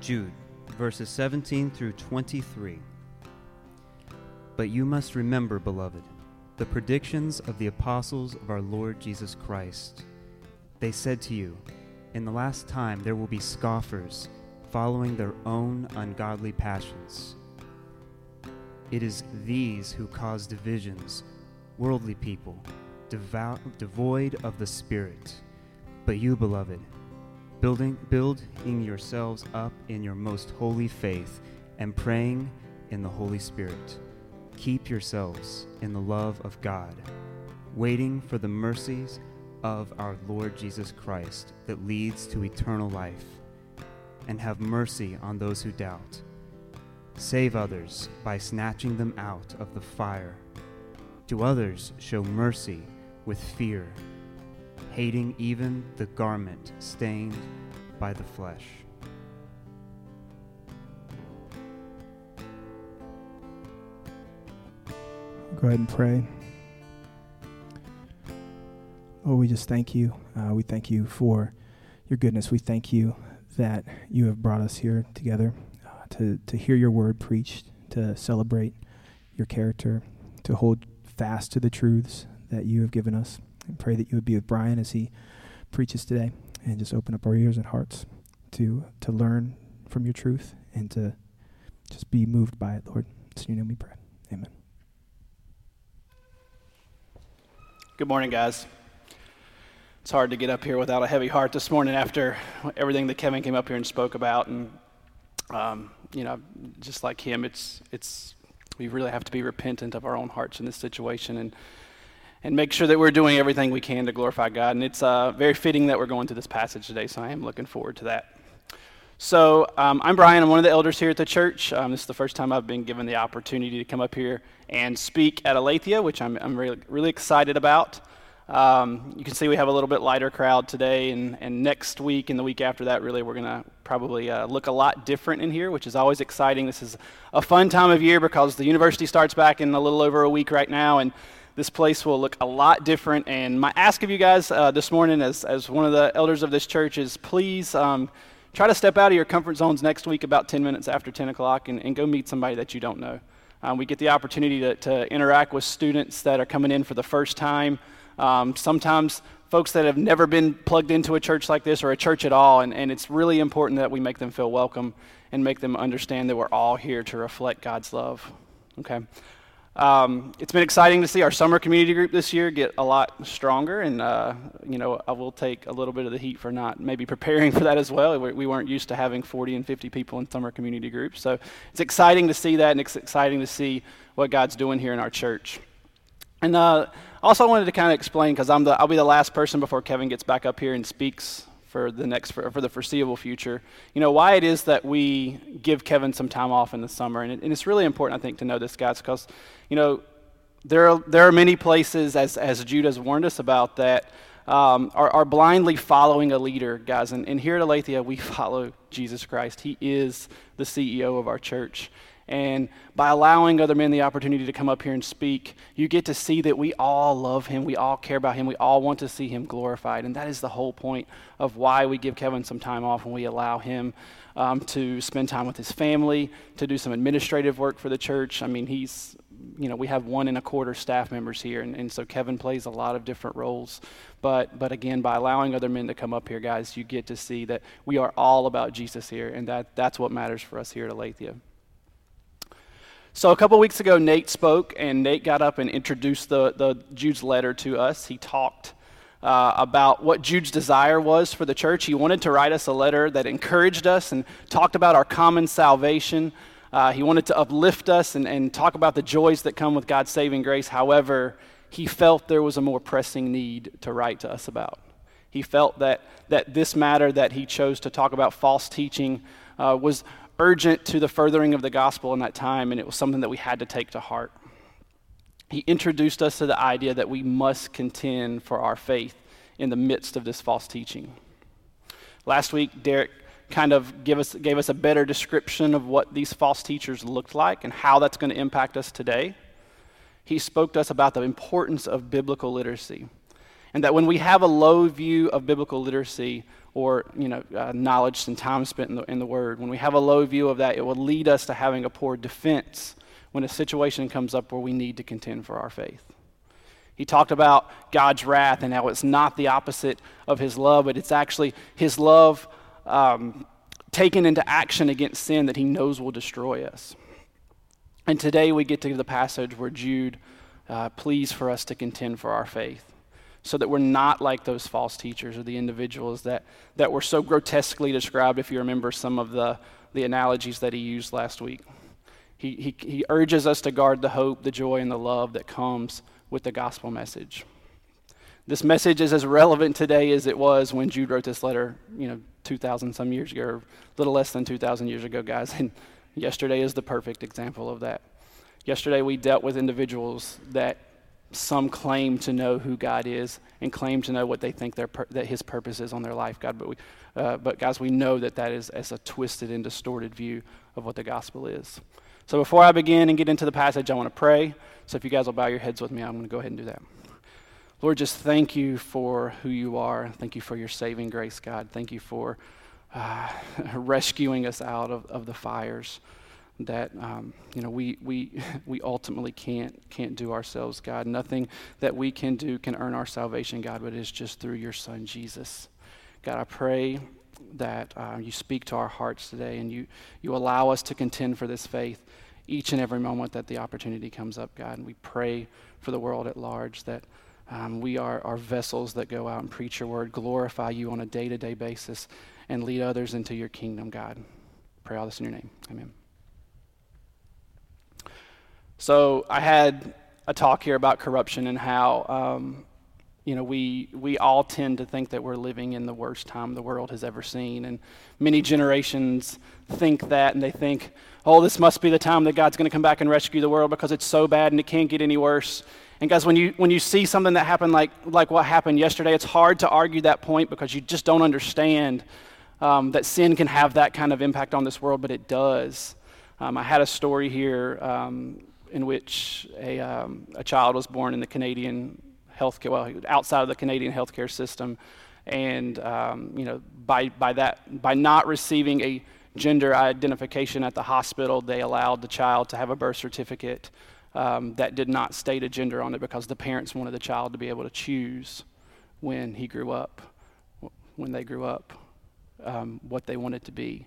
Jude, verses 17 through 23. But you must remember, beloved, the predictions of the apostles of our Lord Jesus Christ. They said to you, In the last time there will be scoffers, following their own ungodly passions. It is these who cause divisions, worldly people, devout, devoid of the Spirit. But you, beloved, building, building yourselves up in your most holy faith and praying in the Holy Spirit. Keep yourselves in the love of God, waiting for the mercies of our Lord Jesus Christ that leads to eternal life, and have mercy on those who doubt. Save others by snatching them out of the fire. To others, show mercy with fear hating even the garment stained by the flesh. Go ahead and pray. Lord, we just thank you. Uh, we thank you for your goodness. We thank you that you have brought us here together uh, to, to hear your word preached, to celebrate your character, to hold fast to the truths that you have given us and pray that you would be with Brian as he preaches today and just open up our ears and hearts to to learn from your truth and to just be moved by it, Lord. In your name we pray. Amen. Good morning, guys. It's hard to get up here without a heavy heart this morning after everything that Kevin came up here and spoke about, and um, you know, just like him, it's it's we really have to be repentant of our own hearts in this situation and and make sure that we're doing everything we can to glorify God. And it's uh, very fitting that we're going to this passage today, so I am looking forward to that. So, um, I'm Brian. I'm one of the elders here at the church. Um, this is the first time I've been given the opportunity to come up here and speak at Aletheia, which I'm, I'm really, really excited about. Um, you can see we have a little bit lighter crowd today, and, and next week and the week after that, really, we're going to probably uh, look a lot different in here, which is always exciting. This is a fun time of year because the university starts back in a little over a week right now, and this place will look a lot different. And my ask of you guys uh, this morning, as, as one of the elders of this church, is please um, try to step out of your comfort zones next week about 10 minutes after 10 o'clock and, and go meet somebody that you don't know. Um, we get the opportunity to, to, interact with students that are coming in for the first time. Um, sometimes folks that have never been plugged into a church like this or a church at all, and, and it's really important that we make them feel welcome and make them understand that we're all here to reflect God's love. Okay? Um, it's been exciting to see our summer community group this year get a lot stronger, and uh, you know I will take a little bit of the heat for not maybe preparing for that as well. We, we, weren't used to having 40 and 50 people in summer community groups, so it's exciting to see that, and it's exciting to see what God's doing here in our church. And uh, also, I wanted to kind of explain because I'm the I'll be the last person before Kevin gets back up here and speaks for the next for, for, the foreseeable future. You know why it is that we give Kevin some time off in the summer, and, it, and it's really important I think to know this, guys, because you know there are, there are many places as as Jude has warned us about that. Um, are, are, blindly following a leader, guys. And, and here at Aletheia, we follow Jesus Christ. He is the CEO of our church. And by allowing other men the opportunity to come up here and speak, you get to see that we all love him. We all care about him. We all want to see him glorified. And that is the whole point of why we give Kevin some time off and we allow him um, to spend time with his family, to do some administrative work for the church. I mean, he's, you know, we have one and a quarter staff members here. And, and so Kevin plays a lot of different roles. But, but again, by allowing other men to come up here, guys, you get to see that we are all about Jesus here. And that, that's what matters for us here at Aletheia. So a couple weeks ago, Nate spoke, and Nate got up and introduced the, the Jude's letter to us. He talked uh, about what Jude's desire was for the church. He wanted to write us a letter that encouraged us and talked about our common salvation. Uh, he wanted to uplift us and, and talk about the joys that come with God's saving grace. However, he felt there was a more pressing need to write to us about. He felt that, that this matter that he chose to talk about, false teaching, uh, was urgent to the furthering of the gospel in that time, and it was something that we had to take to heart. He introduced us to the idea that we must contend for our faith in the midst of this false teaching. Last week, Derek kind of gave us, gave us a better description of what these false teachers looked like and how that's going to impact us today. He spoke to us about the importance of biblical literacy And that when we have a low view of biblical literacy or you know, uh, knowledge and time spent in the, in the Word, when we have a low view of that, it will lead us to having a poor defense when a situation comes up where we need to contend for our faith. He talked about God's wrath and how it's not the opposite of his love, but it's actually his love um, taken into action against sin that he knows will destroy us. And today we get to the passage where Jude uh, pleads for us to contend for our faith so that we're not like those false teachers or the individuals that, that were so grotesquely described, if you remember some of the, the analogies that he used last week. He, he, he urges us to guard the hope, the joy, and the love that comes with the gospel message. This message is as relevant today as it was when Jude wrote this letter, you know, 2,000 some years ago, or a little less than 2,000 years ago, guys. And yesterday is the perfect example of that. Yesterday we dealt with individuals that some claim to know who God is and claim to know what they think their that His purpose is on their life, God. But we, uh, but guys, we know that that is as a twisted and distorted view of what the gospel is. So before I begin and get into the passage, I want to pray. So if you guys will bow your heads with me, I'm going to go ahead and do that. Lord, just thank you for who you are. Thank you for your saving grace, God. Thank you for uh, rescuing us out of, of the fires that um, you know we, we, we ultimately can't can't do ourselves, God. Nothing that we can do can earn our salvation, God, but it's just through your Son Jesus. God, I pray that uh, you speak to our hearts today and you, you allow us to contend for this faith each and every moment that the opportunity comes up, God. And we pray for the world at large that um, we are, are vessels that go out and preach your word, glorify you on a day to day basis, and lead others into your kingdom, God. Pray all this in your name. Amen. So I had a talk here about corruption and how um, you know, we, we all tend to think that we're living in the worst time the world has ever seen. And many generations think that, and they think, oh, this must be the time that God's going to come back and rescue the world because it's so bad and it can't get any worse. And guys, when you, when you see something that happened like, like what happened yesterday, it's hard to argue that point because you just don't understand um, that sin can have that kind of impact on this world, but it does. Um, I had a story here um, in which a, um, a child was born in the Canadian healthcare, well, outside of the Canadian healthcare system. And, um, you know, by, by, that, by not receiving a gender identification at the hospital, they allowed the child to have a birth certificate um, that did not state a gender on it because the parents wanted the child to be able to choose when he grew up, when they grew up, um, what they wanted to be.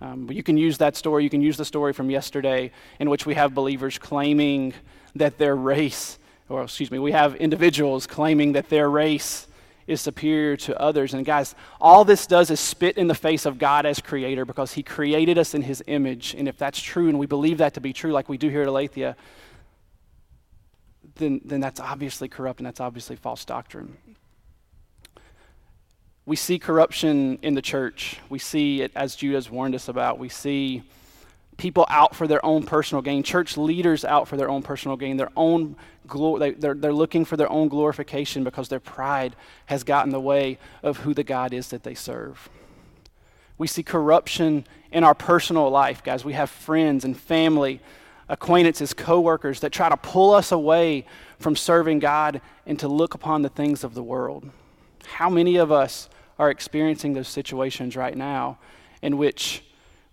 Um, but you can use that story, you can use the story from yesterday in which we have believers claiming that their race or excuse me, we have individuals claiming that their race is superior to others. And guys, all this does is spit in the face of God as creator because he created us in his image. And if that's true and we believe that to be true, like we do here at Aletheia, then, then that's obviously corrupt and that's obviously false doctrine. We see corruption in the church. We see it as Jude has warned us about. We see people out for their own personal gain, church leaders out for their own personal gain, their own glory. They, are they're looking for their own glorification because their pride has gotten the way of who the God is that they serve. We see corruption in our personal life, guys. We have friends and family, acquaintances, coworkers that try to pull us away from serving God and to look upon the things of the world. How many of us are experiencing those situations right now in which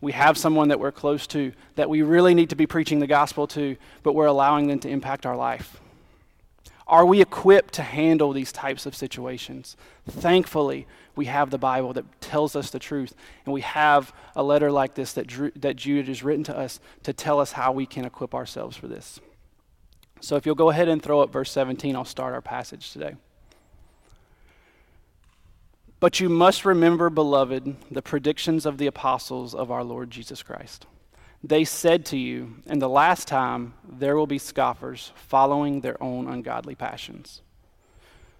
we have someone that we're close to that we really need to be preaching the gospel to, but we're allowing them to impact our life. Are we equipped to handle these types of situations? Thankfully, we have the Bible that tells us the truth, and we have a letter like this that, Drew, that Jude has written to us to tell us how we can equip ourselves for this. So, if you'll go ahead and throw up verse 17, I'll start our passage today. But you must remember, beloved, the predictions of the apostles of our Lord Jesus Christ. They said to you, In the last time there will be scoffers following their own ungodly passions.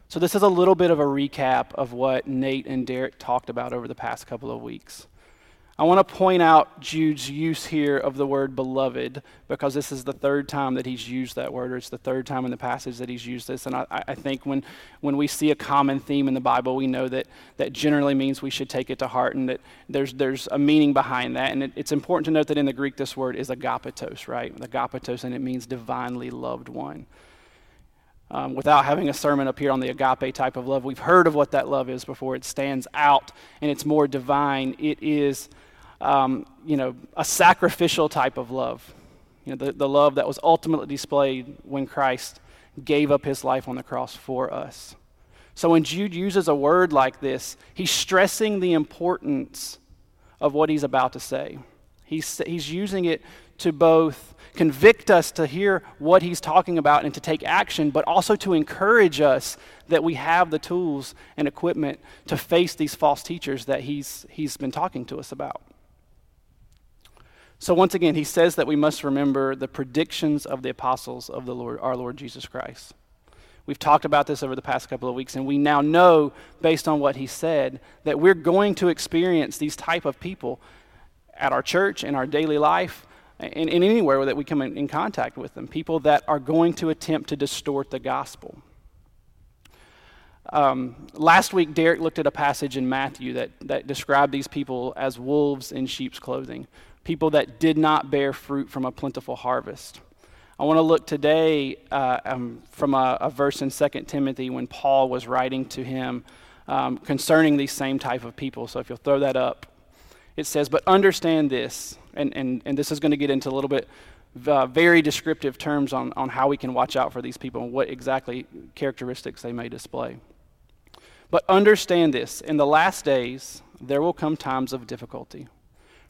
So, this is a little bit of a recap of what Nate and Derek talked about over the past couple of weeks. I want to point out Jude's use here of the word beloved because this is the third time that he's used that word, or it's the third time in the passage that he's used this. And I, I think when, when we see a common theme in the Bible, we know that that generally means we should take it to heart and that there's, there's a meaning behind that. And it, it's important to note that in the Greek, this word is agapetos, right? Agapetos, and it means divinely loved one. um, without having a sermon up here on the agape type of love. We've heard of what that love is before. It stands out and it's more divine. It is, um, you know, a sacrificial type of love. You know, the, the love that was ultimately displayed when Christ gave up his life on the cross for us. So when Jude uses a word like this, he's stressing the importance of what he's about to say. He's, he's using it to both convict us to hear what he's talking about and to take action, but also to encourage us that we have the tools and equipment to face these false teachers that he's, he's been talking to us about. So, once again, he says that we must remember the predictions of the apostles of the Lord, our Lord Jesus Christ. We've talked about this over the past couple of weeks, and we now know, based on what he said, that we're going to experience these type of people at our church, in our daily life, and, in anywhere that we come in, in contact with them, people that are going to attempt to distort the gospel. Um, last week, Derek looked at a passage in Matthew that, that described these people as wolves in sheep's clothing, people that did not bear fruit from a plentiful harvest. I want to look today uh, um, from a, a, verse in 2 Timothy when Paul was writing to him um, concerning these same type of people. So if you'll throw that up, it says, But understand this and, and, and this is going to get into a little bit uh, very descriptive terms on, on how we can watch out for these people and what exactly characteristics they may display. But understand this in the last days, there will come times of difficulty.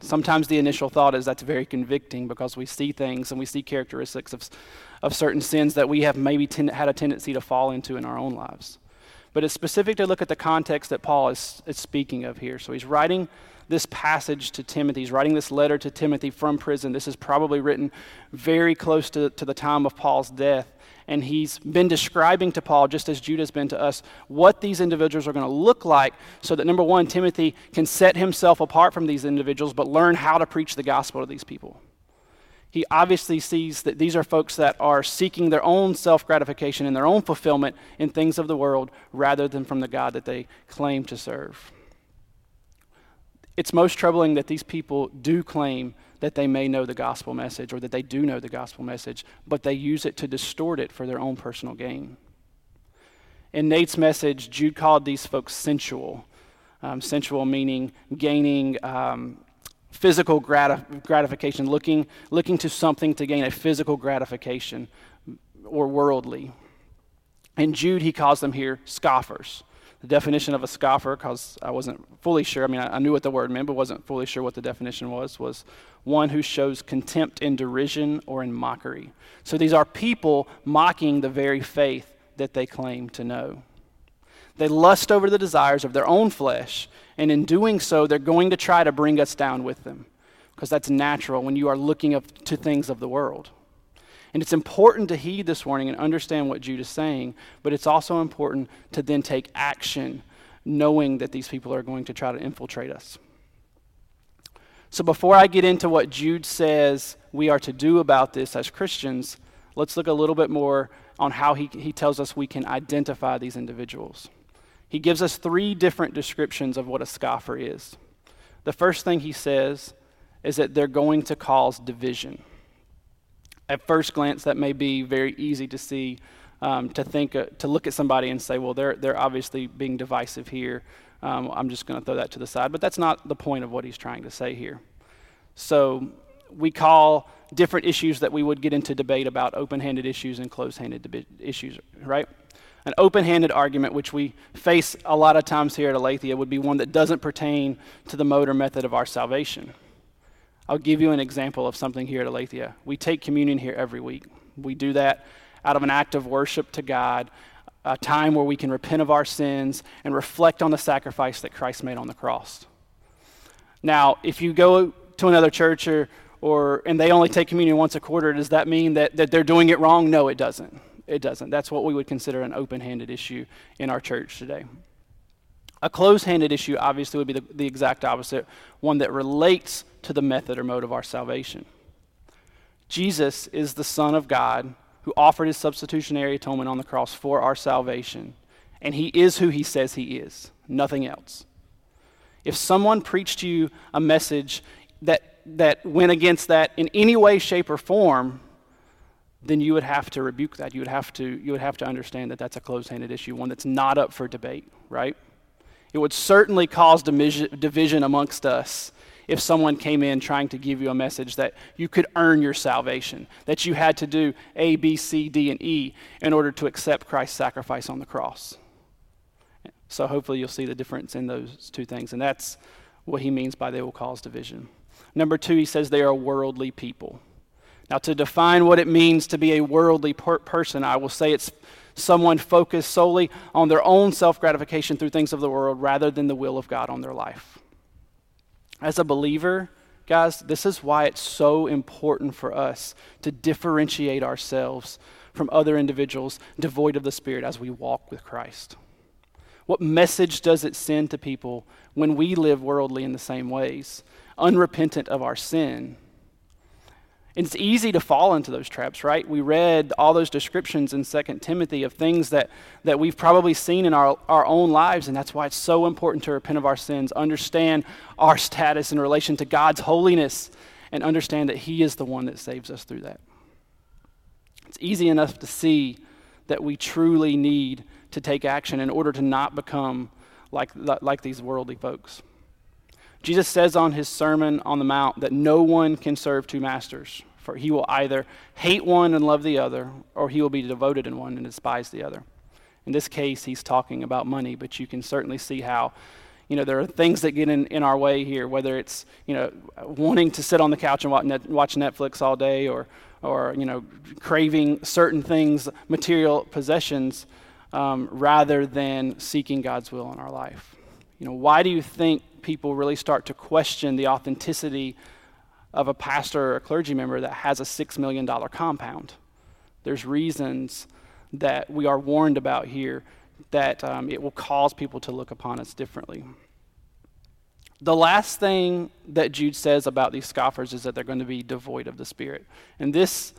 sometimes the initial thought is that's very convicting because we see things and we see characteristics of, of certain sins that we have maybe ten, had a tendency to fall into in our own lives. But it's specific to look at the context that Paul is, is speaking of here. So he's writing this passage to Timothy. He's writing this letter to Timothy from prison. This is probably written very close to, to the time of Paul's death. And he's been describing to Paul, just as Jude has been to us, what these individuals are going to look like so that, number one, Timothy can set himself apart from these individuals, but learn how to preach the gospel to these people. He obviously sees that these are folks that are seeking their own self gratification and their own fulfillment in things of the world rather than from the God that they claim to serve it's most troubling that these people do claim that they may know the gospel message or that they do know the gospel message, but they use it to distort it for their own personal gain. In Nate's message, Jude called these folks sensual. Um, sensual meaning gaining um, physical gratif- gratification, looking, looking to something to gain a physical gratification or worldly. In Jude, he calls them here scoffers the definition of a scoffer, because I wasn't fully sure. I mean, I, I, knew what the word meant, but wasn't fully sure what the definition was, was one who shows contempt in derision or in mockery. So these are people mocking the very faith that they claim to know. They lust over the desires of their own flesh, and in doing so, they're going to try to bring us down with them, because that's natural when you are looking up to things of the world. And it's important to heed this warning and understand what Jude is saying, but it's also important to then take action knowing that these people are going to try to infiltrate us. So before I get into what Jude says we are to do about this as Christians, let's look a little bit more on how he, he tells us we can identify these individuals. He gives us three different descriptions of what a scoffer is. The first thing he says is that they're going to cause division at first glance, that may be very easy to see, um, to think, uh, to look at somebody and say, well, they're, they're obviously being divisive here. Um, I'm just going to throw that to the side. But that's not the point of what he's trying to say here. So we call different issues that we would get into debate about open handed issues and closed handed issues, right? An open handed argument, which we face a lot of times here at Aletheia, would be one that doesn't pertain to the mode or method of our salvation. I'll give you an example of something here at Aletheia. We take communion here every week. We do that out of an act of worship to God, a time where we can repent of our sins and reflect on the sacrifice that Christ made on the cross. Now, if you go to another church or, or and they only take communion once a quarter, does that mean that, that they're doing it wrong? No, it doesn't. It doesn't. That's what we would consider an open handed issue in our church today. A closed handed issue, obviously, would be the, the exact opposite one that relates to the method or mode of our salvation. Jesus is the Son of God who offered his substitutionary atonement on the cross for our salvation, and he is who he says he is, nothing else. If someone preached you a message that, that went against that in any way, shape, or form, then you would have to rebuke that. You would have to, you would have to understand that that's a closed handed issue, one that's not up for debate, right? It would certainly cause division amongst us if someone came in trying to give you a message that you could earn your salvation, that you had to do A, B, C, D, and E in order to accept Christ's sacrifice on the cross. So hopefully you'll see the difference in those two things. And that's what he means by they will cause division. Number two, he says they are worldly people. Now, to define what it means to be a worldly per- person, I will say it's someone focused solely on their own self gratification through things of the world rather than the will of God on their life. As a believer, guys, this is why it's so important for us to differentiate ourselves from other individuals devoid of the Spirit as we walk with Christ. What message does it send to people when we live worldly in the same ways, unrepentant of our sin? It's easy to fall into those traps, right? We read all those descriptions in 2 Timothy of things that, that we've probably seen in our, our own lives, and that's why it's so important to repent of our sins, understand our status in relation to God's holiness, and understand that He is the one that saves us through that. It's easy enough to see that we truly need to take action in order to not become like, like these worldly folks. Jesus says on his Sermon on the Mount that no one can serve two masters, for he will either hate one and love the other, or he will be devoted in one and despise the other. In this case, he's talking about money, but you can certainly see how, you know, there are things that get in, in our way here, whether it's, you know, wanting to sit on the couch and watch, net, watch Netflix all day or, or, you know, craving certain things, material possessions, um, rather than seeking God's will in our life. You know, why do you think people really start to question the authenticity of a pastor or a clergy member that has a $6 million compound. There's reasons that we are warned about here that um, it will cause people to look upon us differently. The last thing that Jude says about these scoffers is that they're going to be devoid of the Spirit. And this,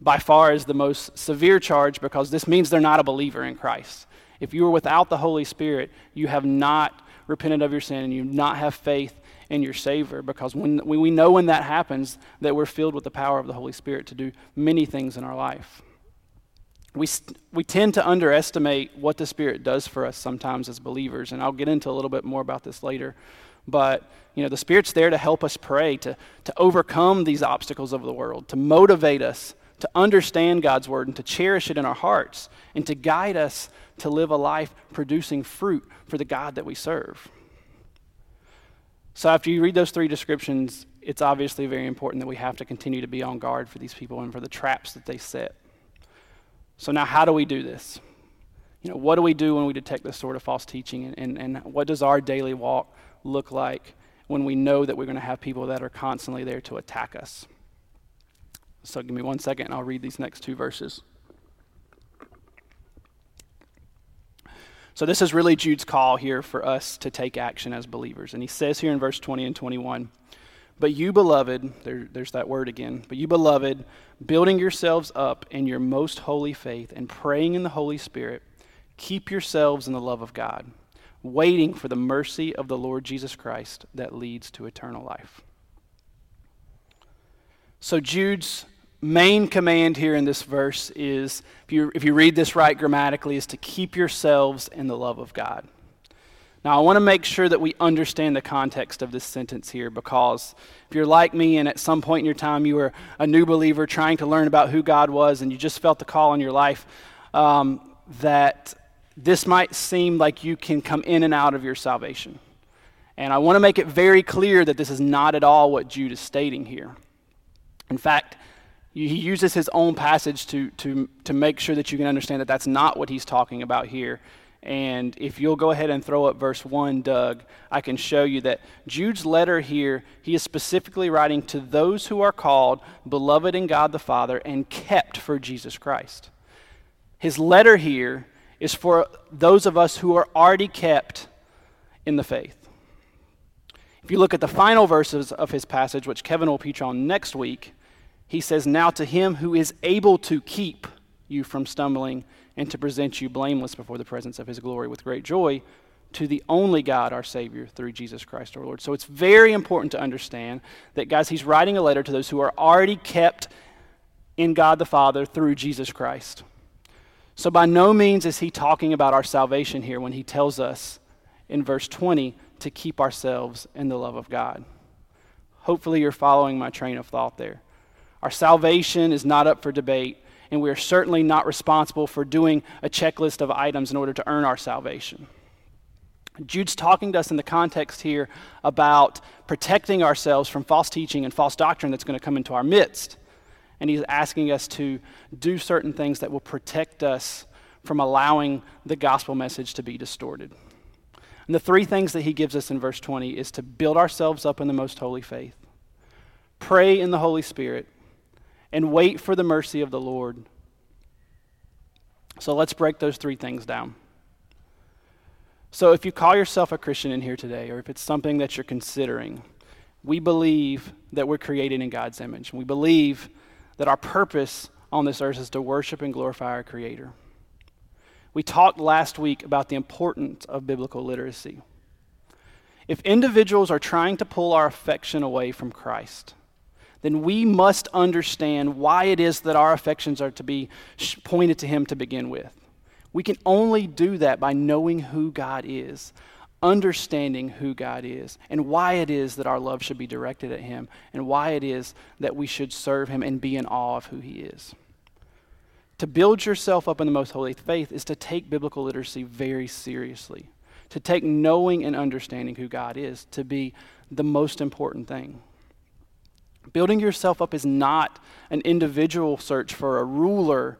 by far, is the most severe charge because this means they're not a believer in Christ. If you are without the Holy Spirit, you have not repented of your sin and you not have faith in your Savior because when, when we know when that happens that we're filled with the power of the Holy Spirit to do many things in our life. We, we tend to underestimate what the Spirit does for us sometimes as believers, and I'll get into a little bit more about this later. But you know, the Spirit's there to help us pray, to, to overcome these obstacles of the world, to motivate us to understand God's Word and to cherish it in our hearts, and to guide us to live a life producing fruit for the God that we serve. So after you read those three descriptions, it's obviously very important that we have to continue to be on guard for these people and for the traps that they set. So now how do we do this? You know, what do we do when we detect this sort of false teaching and, and, and what does our daily walk look like when we know that we're going to have people that are constantly there to attack us? So give me one second and I'll read these next two verses. So, this is really Jude's call here for us to take action as believers. And he says here in verse 20 and 21 But you, beloved, there, there's that word again, but you, beloved, building yourselves up in your most holy faith and praying in the Holy Spirit, keep yourselves in the love of God, waiting for the mercy of the Lord Jesus Christ that leads to eternal life. So, Jude's main command here in this verse is, if you, if you read this right grammatically, is to keep yourselves in the love of God. Now, I want to make sure that we understand the context of this sentence here because if you're like me and at some point in your time you were a new believer trying to learn about who God was and you just felt the call in your life, um, that this might seem like you can come in and out of your salvation. And I want to make it very clear that this is not at all what Jude is stating here. In fact, he uses his own passage to, to, to make sure that you can understand that that's not what he's talking about here. And if you'll go ahead and throw up verse 1, Doug, I can show you that Jude's letter here, he is specifically writing to those who are called, beloved in God the Father, and kept for Jesus Christ. His letter here is for those of us who are already kept in the faith. If you look at the final verses of his passage, which Kevin will preach on next week, he says, Now to him who is able to keep you from stumbling and to present you blameless before the presence of his glory with great joy, to the only God, our Savior, through Jesus Christ our Lord. So it's very important to understand that, guys, he's writing a letter to those who are already kept in God the Father through Jesus Christ. So by no means is he talking about our salvation here when he tells us in verse 20 to keep ourselves in the love of God. Hopefully, you're following my train of thought there. Our salvation is not up for debate, and we are certainly not responsible for doing a checklist of items in order to earn our salvation. Jude's talking to us in the context here about protecting ourselves from false teaching and false doctrine that's going to come into our midst. And he's asking us to do certain things that will protect us from allowing the gospel message to be distorted. And the three things that he gives us in verse 20 is to build ourselves up in the most holy faith, pray in the Holy Spirit, and wait for the mercy of the Lord. So let's break those three things down. So, if you call yourself a Christian in here today, or if it's something that you're considering, we believe that we're created in God's image. We believe that our purpose on this earth is to worship and glorify our Creator. We talked last week about the importance of biblical literacy. If individuals are trying to pull our affection away from Christ, then we must understand why it is that our affections are to be pointed to Him to begin with. We can only do that by knowing who God is, understanding who God is, and why it is that our love should be directed at Him, and why it is that we should serve Him and be in awe of who He is. To build yourself up in the most holy faith is to take biblical literacy very seriously, to take knowing and understanding who God is to be the most important thing. Building yourself up is not an individual search for a ruler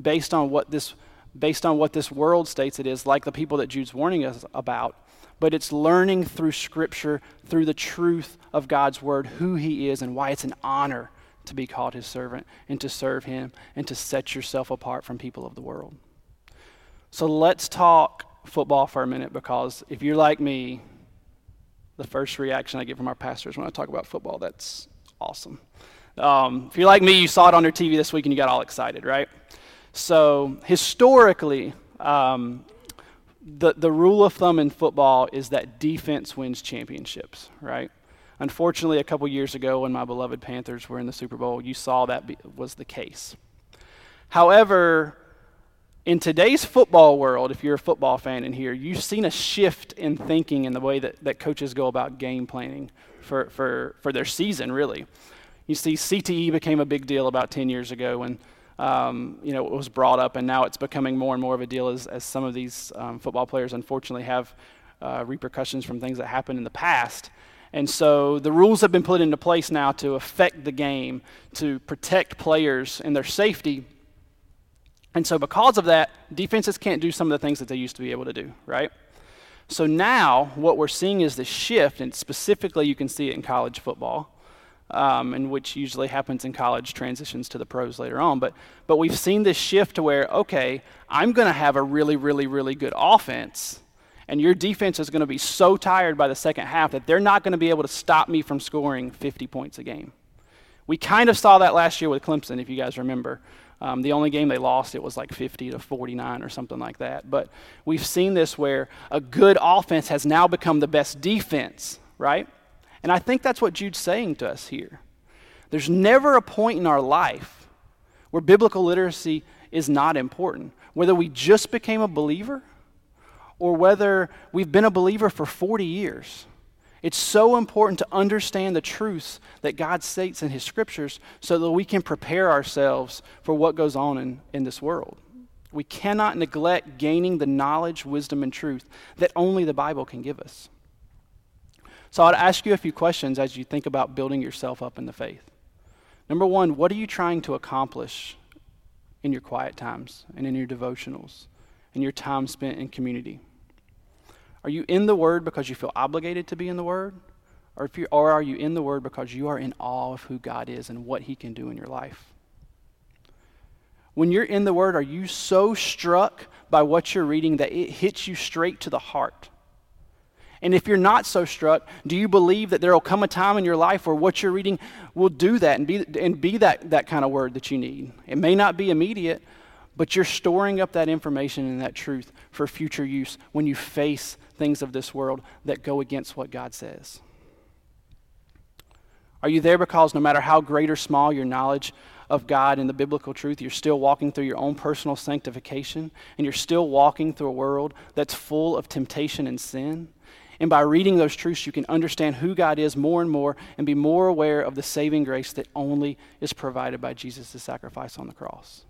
based on what this based on what this world states it is, like the people that Jude's warning us about. But it's learning through Scripture, through the truth of God's Word, who He is and why it's an honor to be called His servant and to serve Him and to set yourself apart from people of the world. So let's talk football for a minute because if you're like me, the first reaction I get from our pastors when I talk about football, that's awesome. Um, if you're like me, you saw it on your TV this week and you got all excited, right? So, historically, um, the, the rule of thumb in football is that defense wins championships, right? Unfortunately, a couple years ago when my beloved Panthers were in the Super Bowl, you saw that be, was the case. However, in today's football world, if you're a football fan in here, you've seen a shift in thinking in the way that, that coaches go about game planning for, for, for their season, really. You see, CTE became a big deal about 10 years ago when um, you know, it was brought up, and now it's becoming more and more of a deal as, as some of these um, football players unfortunately have uh, repercussions from things that happened in the past. And so the rules have been put into place now to affect the game, to protect players and their safety. And so, because of that, defenses can't do some of the things that they used to be able to do, right? So now, what we're seeing is the shift, and specifically, you can see it in college football um, and which usually happens in college, transitions to the pros later on. But, but we've seen this shift to where, okay, I'm going to have a really, really, really good offense, and your defense is going to be so tired by the second half that they're not going to be able to stop me from scoring 50 points a game. We kind of saw that last year with Clemson, if you guys remember. Um, the only game they lost, it was like 50 to 49 or something like that. But we've seen this where a good offense has now become the best defense, right? And I think that's what Jude's saying to us here. There's never a point in our life where biblical literacy is not important. Whether we just became a believer or whether we've been a believer for 40 years. It's so important to understand the truths that God states in His scriptures so that we can prepare ourselves for what goes on in, in this world. We cannot neglect gaining the knowledge, wisdom, and truth that only the Bible can give us. So I'd ask you a few questions as you think about building yourself up in the faith. Number one, what are you trying to accomplish in your quiet times and in your devotionals and your time spent in community? Are you in the Word because you feel obligated to be in the Word? Or, if you, or are you in the Word because you are in awe of who God is and what He can do in your life? When you're in the Word, are you so struck by what you're reading that it hits you straight to the heart? And if you're not so struck, do you believe that there will come a time in your life where what you're reading will do that and be, and be that, that kind of word that you need? It may not be immediate, but you're storing up that information and that truth for future use when you face things of this world that go against what God says. Are you there because no matter how great or small your knowledge of God and the biblical truth, you're still walking through your own personal sanctification and you're still walking through a world that's full of temptation and sin? And by reading those truths, you can understand who God is more and more and be more aware of the saving grace that only is provided by Jesus' sacrifice on the cross.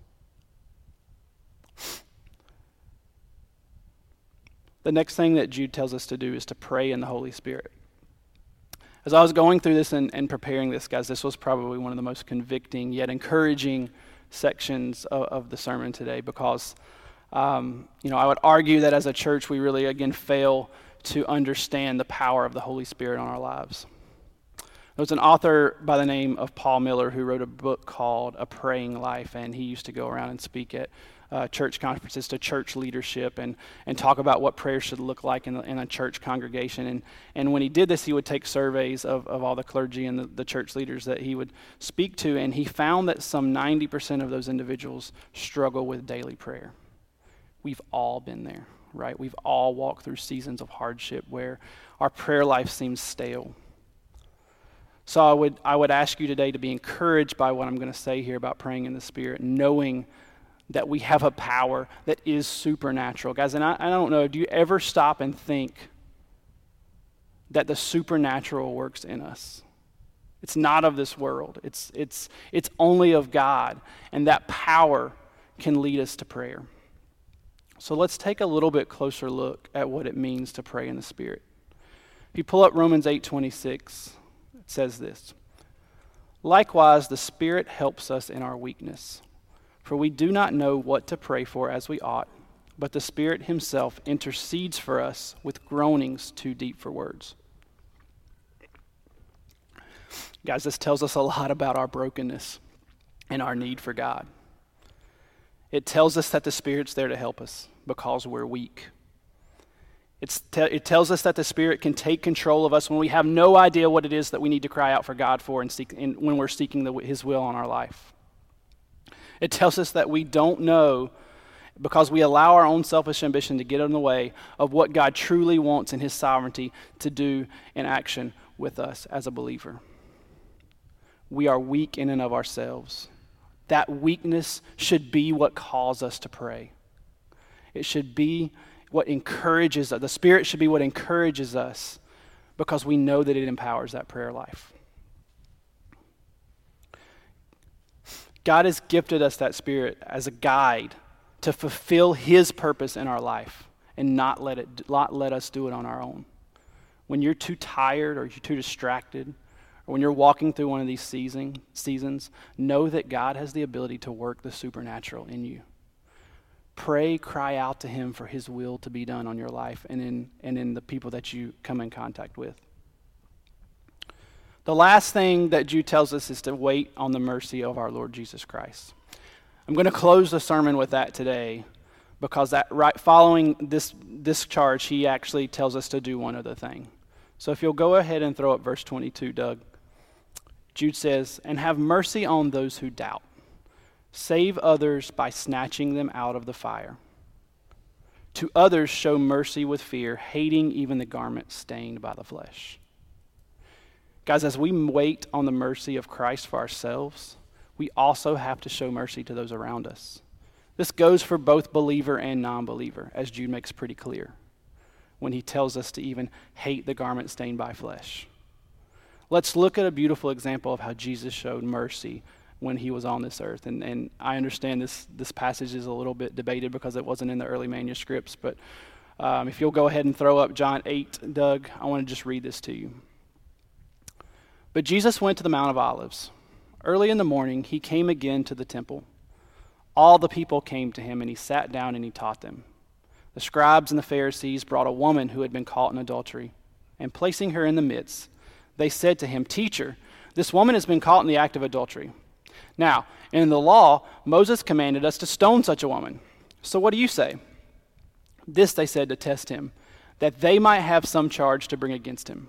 The next thing that Jude tells us to do is to pray in the Holy Spirit. As I was going through this and, and preparing this, guys, this was probably one of the most convicting yet encouraging sections of, of the sermon today because, um, you know, I would argue that as a church, we really, again, fail to understand the power of the Holy Spirit on our lives. There was an author by the name of Paul Miller who wrote a book called A Praying Life, and he used to go around and speak at uh, church conferences to church leadership and, and talk about what prayer should look like in, the, in a church congregation. And, and when he did this, he would take surveys of, of all the clergy and the, the church leaders that he would speak to, and he found that some 90% of those individuals struggle with daily prayer. We've all been there right? We've all walked through seasons of hardship where our prayer life seems stale. So I would, I would ask you today to be encouraged by what I'm going to say here about praying in the Spirit, knowing that we have a power that is supernatural. Guys, and I, I don't know, do you ever stop and think that the supernatural works in us? It's not of this world. It's, it's, it's only of God. And that power can lead us to prayer. So let's take a little bit closer look at what it means to pray in the Spirit. If you pull up Romans 8:26, it says this. Likewise, the Spirit helps us in our weakness, for we do not know what to pray for as we ought, but the Spirit himself intercedes for us with groanings too deep for words. Guys, this tells us a lot about our brokenness and our need for God. It tells us that the Spirit's there to help us because we're weak. Te- it tells us that the Spirit can take control of us when we have no idea what it is that we need to cry out for God for and seek, in, when we're seeking the, His will on our life. It tells us that we don't know because we allow our own selfish ambition to get in the way of what God truly wants in His sovereignty to do in action with us as a believer. We are weak in and of ourselves. That weakness should be what calls us to pray. It should be what encourages us. The Spirit should be what encourages us because we know that it empowers that prayer life. God has gifted us that Spirit as a guide to fulfill His purpose in our life and not let, it, not let us do it on our own. When you're too tired or you're too distracted, or when you're walking through one of these season, seasons, know that God has the ability to work the supernatural in you. Pray, cry out to Him for His will to be done on your life and in, and in the people that you come in contact with. The last thing that Jude tells us is to wait on the mercy of our Lord Jesus Christ. I'm going to close the sermon with that today because that right following this this charge he actually tells us to do one other thing. So if you'll go ahead and throw up verse 22, Doug. Jude says, And have mercy on those who doubt. Save others by snatching them out of the fire. To others, show mercy with fear, hating even the garment stained by the flesh. Guys, as we wait on the mercy of Christ for ourselves, we also have to show mercy to those around us. This goes for both believer and non believer, as Jude makes pretty clear when he tells us to even hate the garment stained by flesh. Let's look at a beautiful example of how Jesus showed mercy when he was on this earth. And, and I understand this, this passage is a little bit debated because it wasn't in the early manuscripts, but um, if you'll go ahead and throw up John 8, Doug, I want to just read this to you. But Jesus went to the Mount of Olives. Early in the morning, he came again to the temple. All the people came to him, and he sat down and he taught them. The scribes and the Pharisees brought a woman who had been caught in adultery, and placing her in the midst, they said to him, Teacher, this woman has been caught in the act of adultery. Now, in the law, Moses commanded us to stone such a woman. So what do you say? This they said to test him, that they might have some charge to bring against him.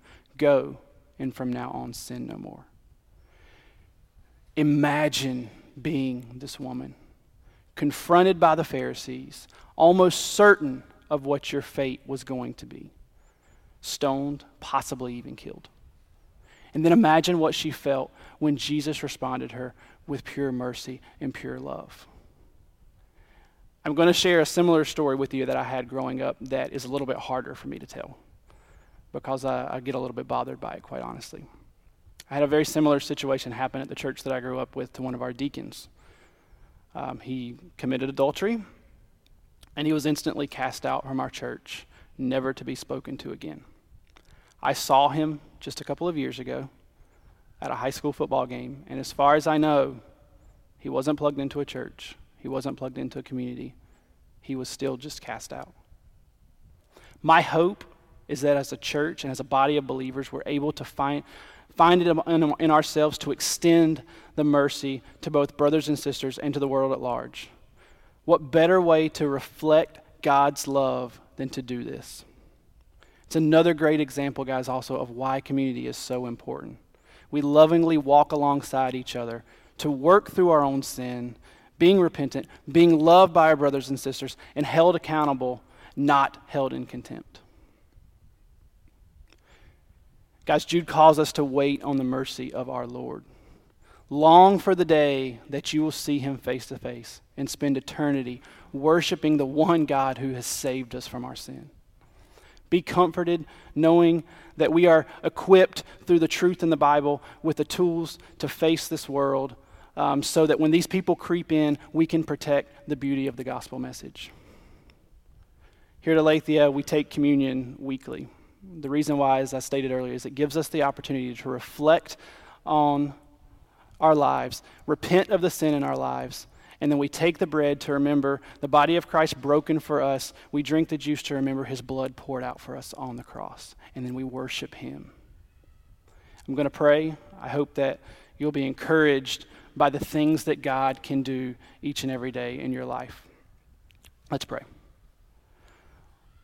Go, and from now on sin no more. Imagine being this woman, confronted by the Pharisees, almost certain of what your fate was going to be stoned, possibly even killed. And then imagine what she felt when Jesus responded her with pure mercy and pure love. I'm going to share a similar story with you that I had growing up that is a little bit harder for me to tell because I, I get a little bit bothered by it, quite honestly. I had a very similar situation happen at the church that I grew up with to one of our deacons. Um, he committed adultery, and he was instantly cast out from our church, never to be spoken to again. I saw him just a couple of years ago at a high school football game, and as far as I know, he wasn't plugged into a church, he wasn't plugged into a community, he was still just cast out. My hope is that as a church and as a body of believers, we're able to find, find it in, ourselves to extend the mercy to both brothers and sisters and to the world at large. What better way to reflect God's love than to do this? It's another great example, guys, also of why community is so important. We lovingly walk alongside each other to work through our own sin, being repentant, being loved by our brothers and sisters, and held accountable, not held in contempt. Guys, Jude calls us to wait on the mercy of our Lord. Long for the day that you will see him face to face and spend eternity worshiping the one God who has saved us from our sin. Be comforted knowing that we are equipped through the truth in the Bible with the tools to face this world um, so that when these people creep in, we can protect the beauty of the gospel message. Here at Aletheia, we take communion weekly. The reason why, as I stated earlier, is it gives us the opportunity to reflect on our lives, repent of the sin in our lives, and then we take the bread to remember the body of Christ broken for us. We drink the juice to remember his blood poured out for us on the cross. And then we worship him. I'm going to pray. I hope that you'll be encouraged by the things that God can do each and every day in your life. Let's pray.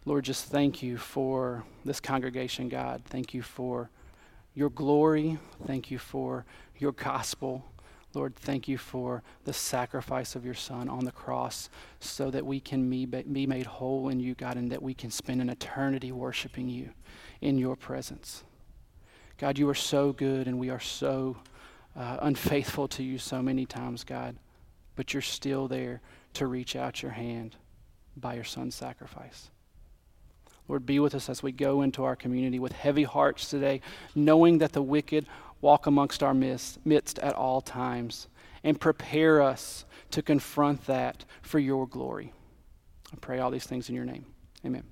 Lord, just thank you for this congregation, God. Thank you for your glory. Thank you for your gospel. Lord, thank you for the sacrifice of your Son on the cross so that we can be, made whole in you, God, and that we can spend an eternity worshiping you in your presence. God, you are so good, and we are so uh, unfaithful to you so many times, God, but you're still there to reach out your hand by your Son's sacrifice. Lord, be with us as we go into our community with heavy hearts today, knowing that the wicked walk amongst our midst at all times and prepare us to confront that for your glory. I pray all these things in your name. Amen.